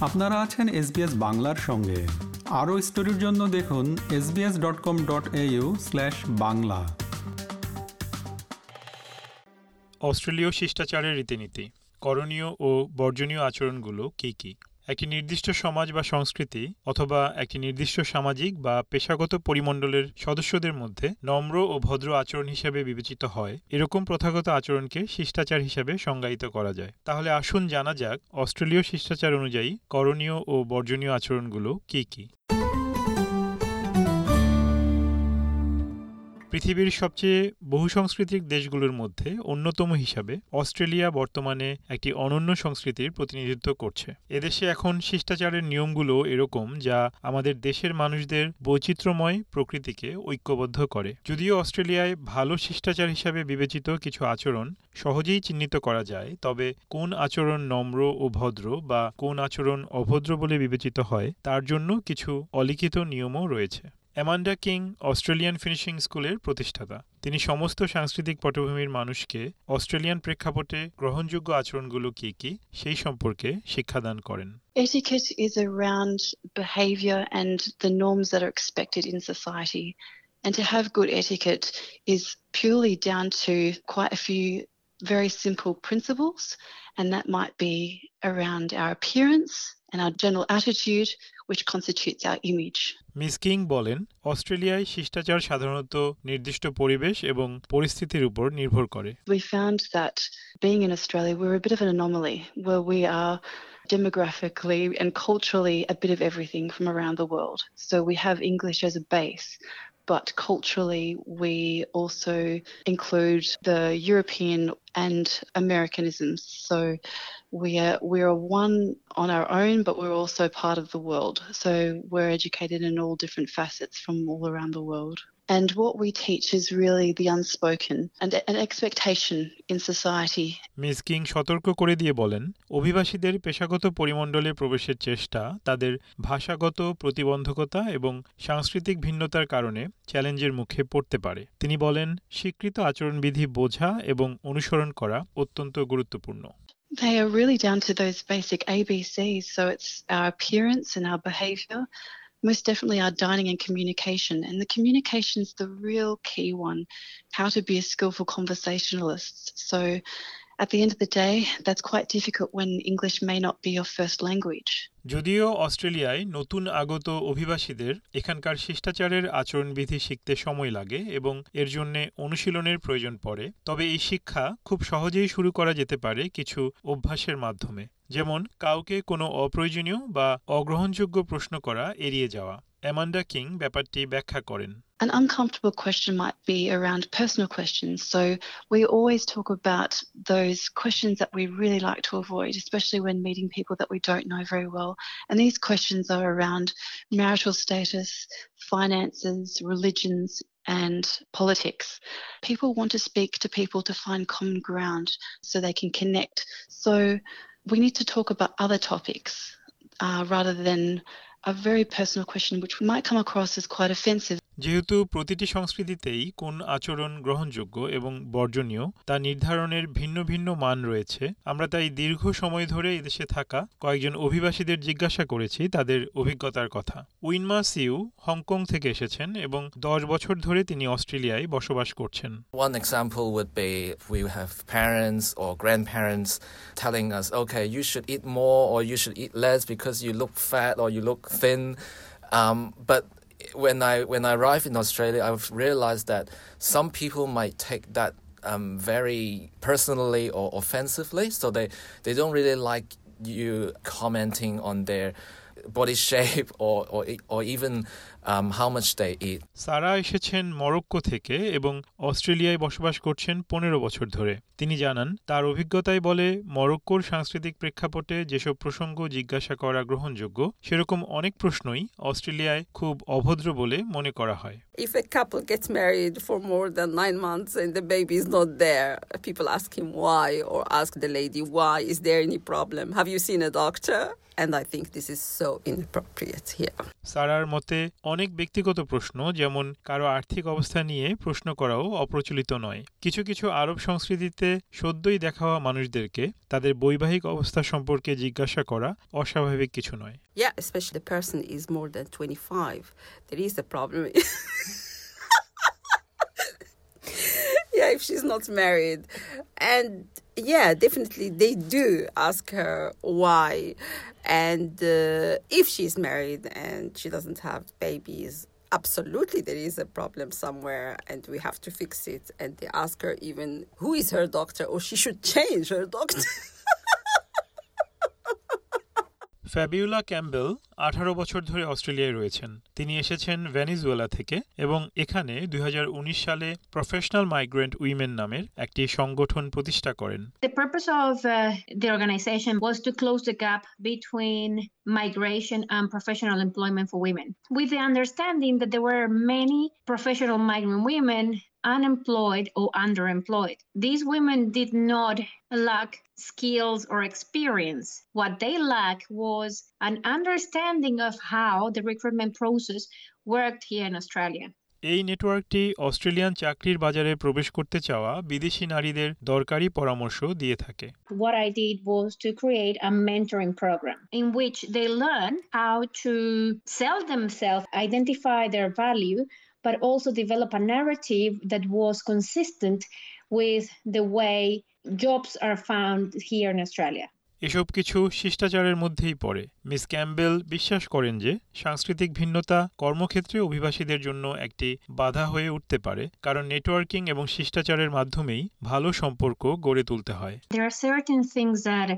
আপনারা আছেন এসবিএস বাংলার সঙ্গে। আরও স্টোরির জন্য দেখুন SBS dot com dot slash Bangla. অস্ট্রেলীয় শিষ্টাচারের রীতিনীতি, করণীয় ও বর্জনীয় আচরণগুলো কী কী? একটি নির্দিষ্ট সমাজ বা সংস্কৃতি অথবা একটি নির্দিষ্ট সামাজিক বা পেশাগত পরিমণ্ডলের সদস্যদের মধ্যে নম্র ও ভদ্র আচরণ হিসেবে বিবেচিত হয়। এরকম প্রথাগত আচরণকে শিষ্টাচার হিসেবে সংজ্ঞায়িত করা যায়। তাহলে আসুন জানা যাক অস্ট্রেলীয় শিষ্টাচার অনুযায়ী করণীয় ও বর্জনীয় আচরণগুলো কী কী? পৃথিবীর সবচেয়ে বহুসাংস্কৃতিক দেশগুলোর মধ্যে অন্যতম হিসাবে অস্ট্রেলিয়া বর্তমানে একটি অনন্য সংস্কৃতির প্রতিনিধিত্ব করছে। এদেশে এখন শিষ্টাচারের নিয়মগুলো এরকম যা আমাদের দেশের মানুষদের বৈচিত্র্যময় প্রকৃতিকে ঐক্যবদ্ধ করে। যদিও অস্ট্রেলিয়ায় ভালো শিষ্টাচার হিসাবে বিবেচিত কিছু আচরণ সহজেই চিহ্নিত করা যায়, তবে কোন আচরণ নম্র ও ভদ্র বা কোন আচরণ অভদ্র বলে বিবেচিত হয়, তার জন্য কিছু অলিখিত নিয়মও রয়েছে। অ্যামান্ডা কিং অস্ট্রেলিয়ান ফিনিশিং স্কুলের প্রতিষ্ঠাতা তিনি সমস্ত সাংস্কৃতিক পটভূমির মানুষকে অস্ট্রেলিয়ান প্রেক্ষাপটে গ্রহণযোগ্য আচরণগুলো কি কি সেই সম্পর্কে শিক্ষাদান করেন Etiquette is around behaviour and the norms that are expected in society. And to have good etiquette is purely down to quite a few very simple principles, and that might be around our appearance and our general attitude, which constitutes our image. Miss King বলেন অস্ট্রেলিয়ায় শিষ্টাচার সাধারণত নির্দিষ্ট পরিবেশ এবং পরিস্থিতির উপর নির্ভর করে We found that being in Australia, we're a bit of an anomaly where we are demographically and culturally a bit of everything from around the world. So we have English as a base, but culturally we also include the European and Americanisms. So we are we are one on our own, but we're also part of the world. So we're educated in all different facets from all around the world. And what we teach is really the unspoken and an expectation in society. Miss King সতর্ক করে দিয়ে বলেন অভিবাসীদের পেশাগত পরিমণ্ডলে প্রবেশের চেষ্টা তাদের ভাষাগত প্রতিবন্ধকতা এবং সাংস্কৃতিক ভিন্নতার কারণে চ্যালেঞ্জের মুখে পড়তে পারে তিনি বলেন স্বীকৃত আচরণবিধি বোঝা এবং অনুসরণ করা অত্যন্ত গুরুত্বপূর্ণ They are really down to those basic ABCs. So it's our appearance and our behaviour, most definitely our dining and communication. And the communication is the real key one how to be a skillful conversationalist. So at the end of the day, that's quite difficult when English may not be your first language. যদিও অস্ট্রেলিয়ায় নতুন আগত অভিবাসীদের এখানকার শিষ্টাচারের আচরণবিধি শিখতে সময় লাগে এবং এর জন্য অনুশীলনের প্রয়োজন পড়ে তবে এই শিক্ষা খুব সহজেই শুরু করা যেতে পারে কিছু অভ্যাসের মাধ্যমে যেমন কাউকে কোনো অপ্রয়োজনীয় বা অগ্রহণযোগ্য প্রশ্ন করা এড়িয়ে যাওয়া অ্যামান্ডা কিং ব্যাপারটি ব্যাখ্যা করেন An uncomfortable question might be around personal questions. So we always talk about those questions that we really like to avoid, especially when meeting people that we don't know very well. And these questions are around marital status, finances, religions, and politics. People want to speak to people to find common ground so they can connect. So we need to talk about other topics uh, rather than a very personal question, which might come across as quite offensive. যেহেতু প্রতিটি সংস্কৃতিতেই কোন আচরণ গ্রহণযোগ্য এবং বর্জনীয় তা নির্ধারণের ভিন্ন ভিন্ন মান রয়েছে আমরা তাই দীর্ঘ সময় ধরে এদেশে থাকা কয়েকজন অভিবাসীদের জিজ্ঞাসা করেছি তাদের অভিজ্ঞতার কথা উইনমা সিউ হংকং থেকে এসেছেন এবং দশ বছর ধরে তিনি অস্ট্রেলিয়ায় বসবাস করছেন One example would be we have parents or grandparents telling us, okay, you should eat more or you should eat less because you look fat or you look thin. Um, but when I when I arrived in Australia, I've realized that some people might take that um, very personally or offensively, so they they don't really like you commenting on their body shape or or or even um, how much they eat. Sara এসেছেন Morocco থেকে এবং অস্ট্রেলিয়ায় বসবাস করছেন পনেরো বছর ধরে তিনি জানান তার অভিজ্ঞতায় বলে মরক্কোর সাংস্কৃতিক প্রেক্ষাপটে যেসব প্রসঙ্গ জিজ্ঞাসা করা গ্রহণযোগ্য সেরকম অনেক প্রশ্নই অস্ট্রেলিয়ায় খুব অভদ্র বলে মনে করা হয় If a couple gets married for more than nine months and the baby is not there, people ask him why or ask the lady why. Is there any problem? Have you seen a doctor? And I think this is so inappropriate here. সারার মতে অনেক ব্যক্তিগত প্রশ্ন যেমন কারও আর্থিক অবস্থা নিয়ে প্রশ্ন করাও অপ্রচলিত নয় কিছু কিছু আরব সংস্কৃতিতে সদ্যই দেখা হওয়া মানুষদেরকে তাদের বৈবাহিক অবস্থা সম্পর্কে জিজ্ঞাসা করা অস্বাভাবিক কিছু নয় Yeah, especially the person is more than 25. There is a problem. if she's not married. And yeah, definitely they do ask her why. And uh, if she's married and she doesn't have babies, absolutely there is a problem somewhere and we have to fix it. And they ask her even who is her doctor or she should change her doctor. Fabiola Campbell আঠারো বছর ধরে অস্ট্রেলিয়ায় রয়েছেন তিনি এসেছেন Venezuela থেকে এবং এখানে দুই হাজার উনিশ সালে প্রফেশনাল মাইগ্রেন্ট উইমেন নামের একটি সংগঠন প্রতিষ্ঠা করেন The purpose of uh, the organization was to close the gap between migration and professional employment for women, with the understanding that there were many professional migrant women unemployed or underemployed. These women did not lack skills or experience. What they lacked was an understanding of how the recruitment process worked here in Australia. এই নেটওয়ার্কটি Australian চাকরির বাজারে প্রবেশ করতে চাওয়া বিদেশি নারীদের দরকারি পরামর্শ দিয়ে থাকে what I did was to create a mentoring program in which they learn how to sell themselves, identify their value, but also develop a narrative that was consistent with the way jobs are found here in Australia. এসব কিছু শিষ্টাচারের মধ্যেই পড়ে miss Campbell বিশ্বাস করেন যে সাংস্কৃতিক ভিন্নতা কর্মক্ষেত্রে অভিবাসীদের জন্য একটি বাধা হয়ে উঠতে পারে কারণ নেটওয়ার্কিং এবং শিষ্টাচারের মাধ্যমেই ভালো সম্পর্ক গড়ে তুলতে হয় There are certain things that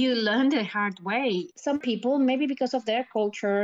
you learn the hard way. Some people, maybe because of their culture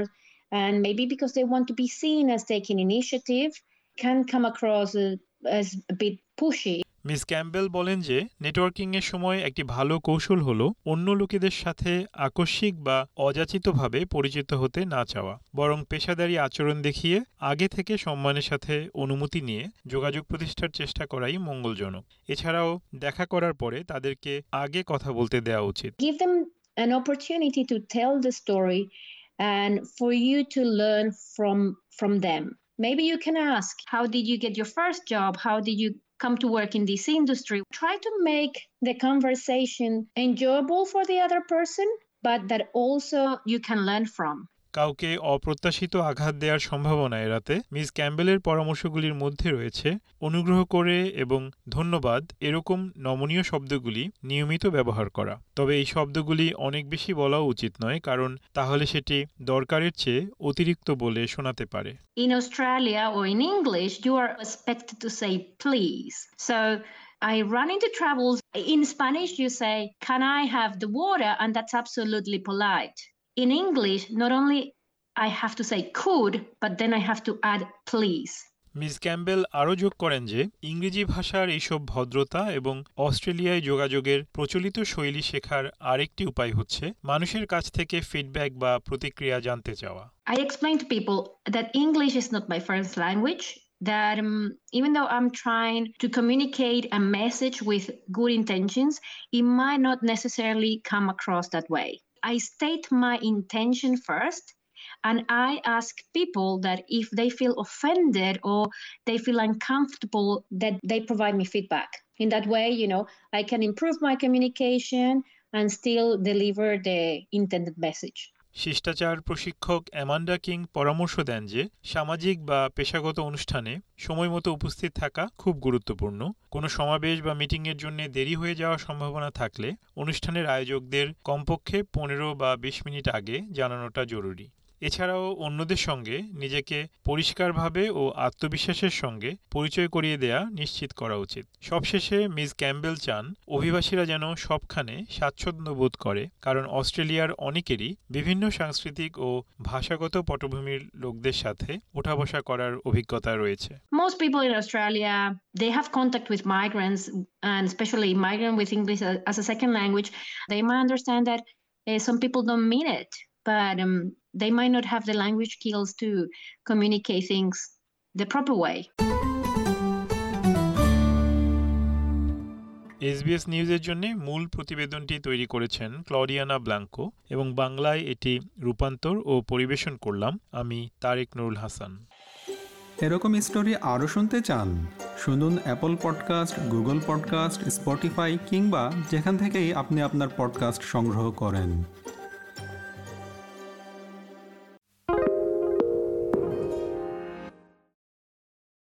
and maybe because they want to be seen as taking initiative, can come across uh, as a bit pushy. Miss Campbell বলেন যে networking এর সময় একটি ভালো কৌশল হলো অন্য লোকেদের সাথে আকস্মিক বা অযাচিতভাবে পরিচিত হতে না চাওয়া। বরং পেশাদারি আচরণ দেখিয়ে আগে থেকে সম্মানের সাথে অনুমতি নিয়ে যোগাযোগ প্রতিষ্ঠার চেষ্টা করাই মঙ্গলজনক। এছাড়াও দেখা করার পরে তাদেরকে আগে কথা বলতে দেওয়া উচিত। Give them an opportunity to tell the story and for you to learn from from them. Maybe you can ask, how did you get your first job? How did you come to work in this industry? Try to make the conversation enjoyable for the other person, but that also you can learn from. কাউকে অপ্রত্যাশিত আঘাত দেওয়ার সম্ভাবনা এড়াতে miss ক্যাম্বেলের পরামর্শগুলির মধ্যে রয়েছে অনুগ্রহ করে এবং ধন্যবাদ এরকম নমনীয় শব্দগুলি নিয়মিত ব্যবহার করা তবে এই শব্দগুলি অনেক বেশি বলা উচিত নয় কারণ তাহলে সেটি দরকারের চেয়ে অতিরিক্ত বলে শোনাতে পারে In Australia or in English, you are expected to say please. So I run into troubles. In Spanish, you say, Can I have the water? And that's absolutely polite. In English, not only I have to say could, but then I have to add please. Miss Campbell আরও যোগ করেন যে ইংরেজি ভাষার এইসব ভদ্রতা এবং অস্ট্রেলিয়ায় যোগাযোগের প্রচলিত শৈলী শেখার আরেকটি উপায় হচ্ছে মানুষের কাছ থেকে ফিডব্যাক বা প্রতিক্রিয়া জানতে চাওয়া I explain to people that English is not my first language, that um, even though I'm trying to communicate a message with good intentions, it might not necessarily come across that way. I state my intention first. And I ask people that if they feel offended or they feel uncomfortable, that they provide me feedback. In that way, you know, I can improve my communication and still deliver the intended message. শিষ্টাচার প্রশিক্ষক Amanda king পরামর্শ দেন যে সামাজিক বা পেশাগত অনুষ্ঠানে সময়মতো উপস্থিত থাকা খুব গুরুত্বপূর্ণ। কোনো সমাবেশ বা মিটিংয়ের জন্য দেরি হয়ে যাওয়ার সম্ভাবনা থাকলে অনুষ্ঠানের আয়োজকদের কমপক্ষে পনেরো বা বিশ মিনিট আগে জানানোটা জরুরি। এছাড়াও অন্যদের সঙ্গে নিজেকে পরিষ্কারভাবে ও আত্মবিশ্বাসের সঙ্গে পরিচয় করিয়ে দেয়া নিশ্চিত করা উচিত সবশেষে মিস ক্যাম্বেল চান অভিবাসীরা যেন সবখানে স্বাচ্ছন্দ্য বোধ করে কারণ অস্ট্রেলিয়ার অনেকেরই বিভিন্ন সাংস্কৃতিক ও ভাষাগত পটভূমির লোকদের সাথে ওঠা বসা করার অভিজ্ঞতা রয়েছে Most people in Australia, they have contact with migrants, and especially migrant with English as a second language. They might understand that uh, some people don't mean it, but um, they might not have the language skills to communicate things the proper way. SBS নিউজের জন্য মূল প্রতিবেদনটি তৈরি করেছেন ক্লডিয়ানা Blanco এবং বাংলায় এটি রূপান্তর ও পরিবেশন করলাম আমি তারেক নুরুল হাসান। এরকম স্টোরি আরও শুনতে চান? শুনুন Apple podcast Google podcast Spotify কিংবা যেখান থেকেই আপনি আপনার পডকাস্ট সংগ্রহ করেন।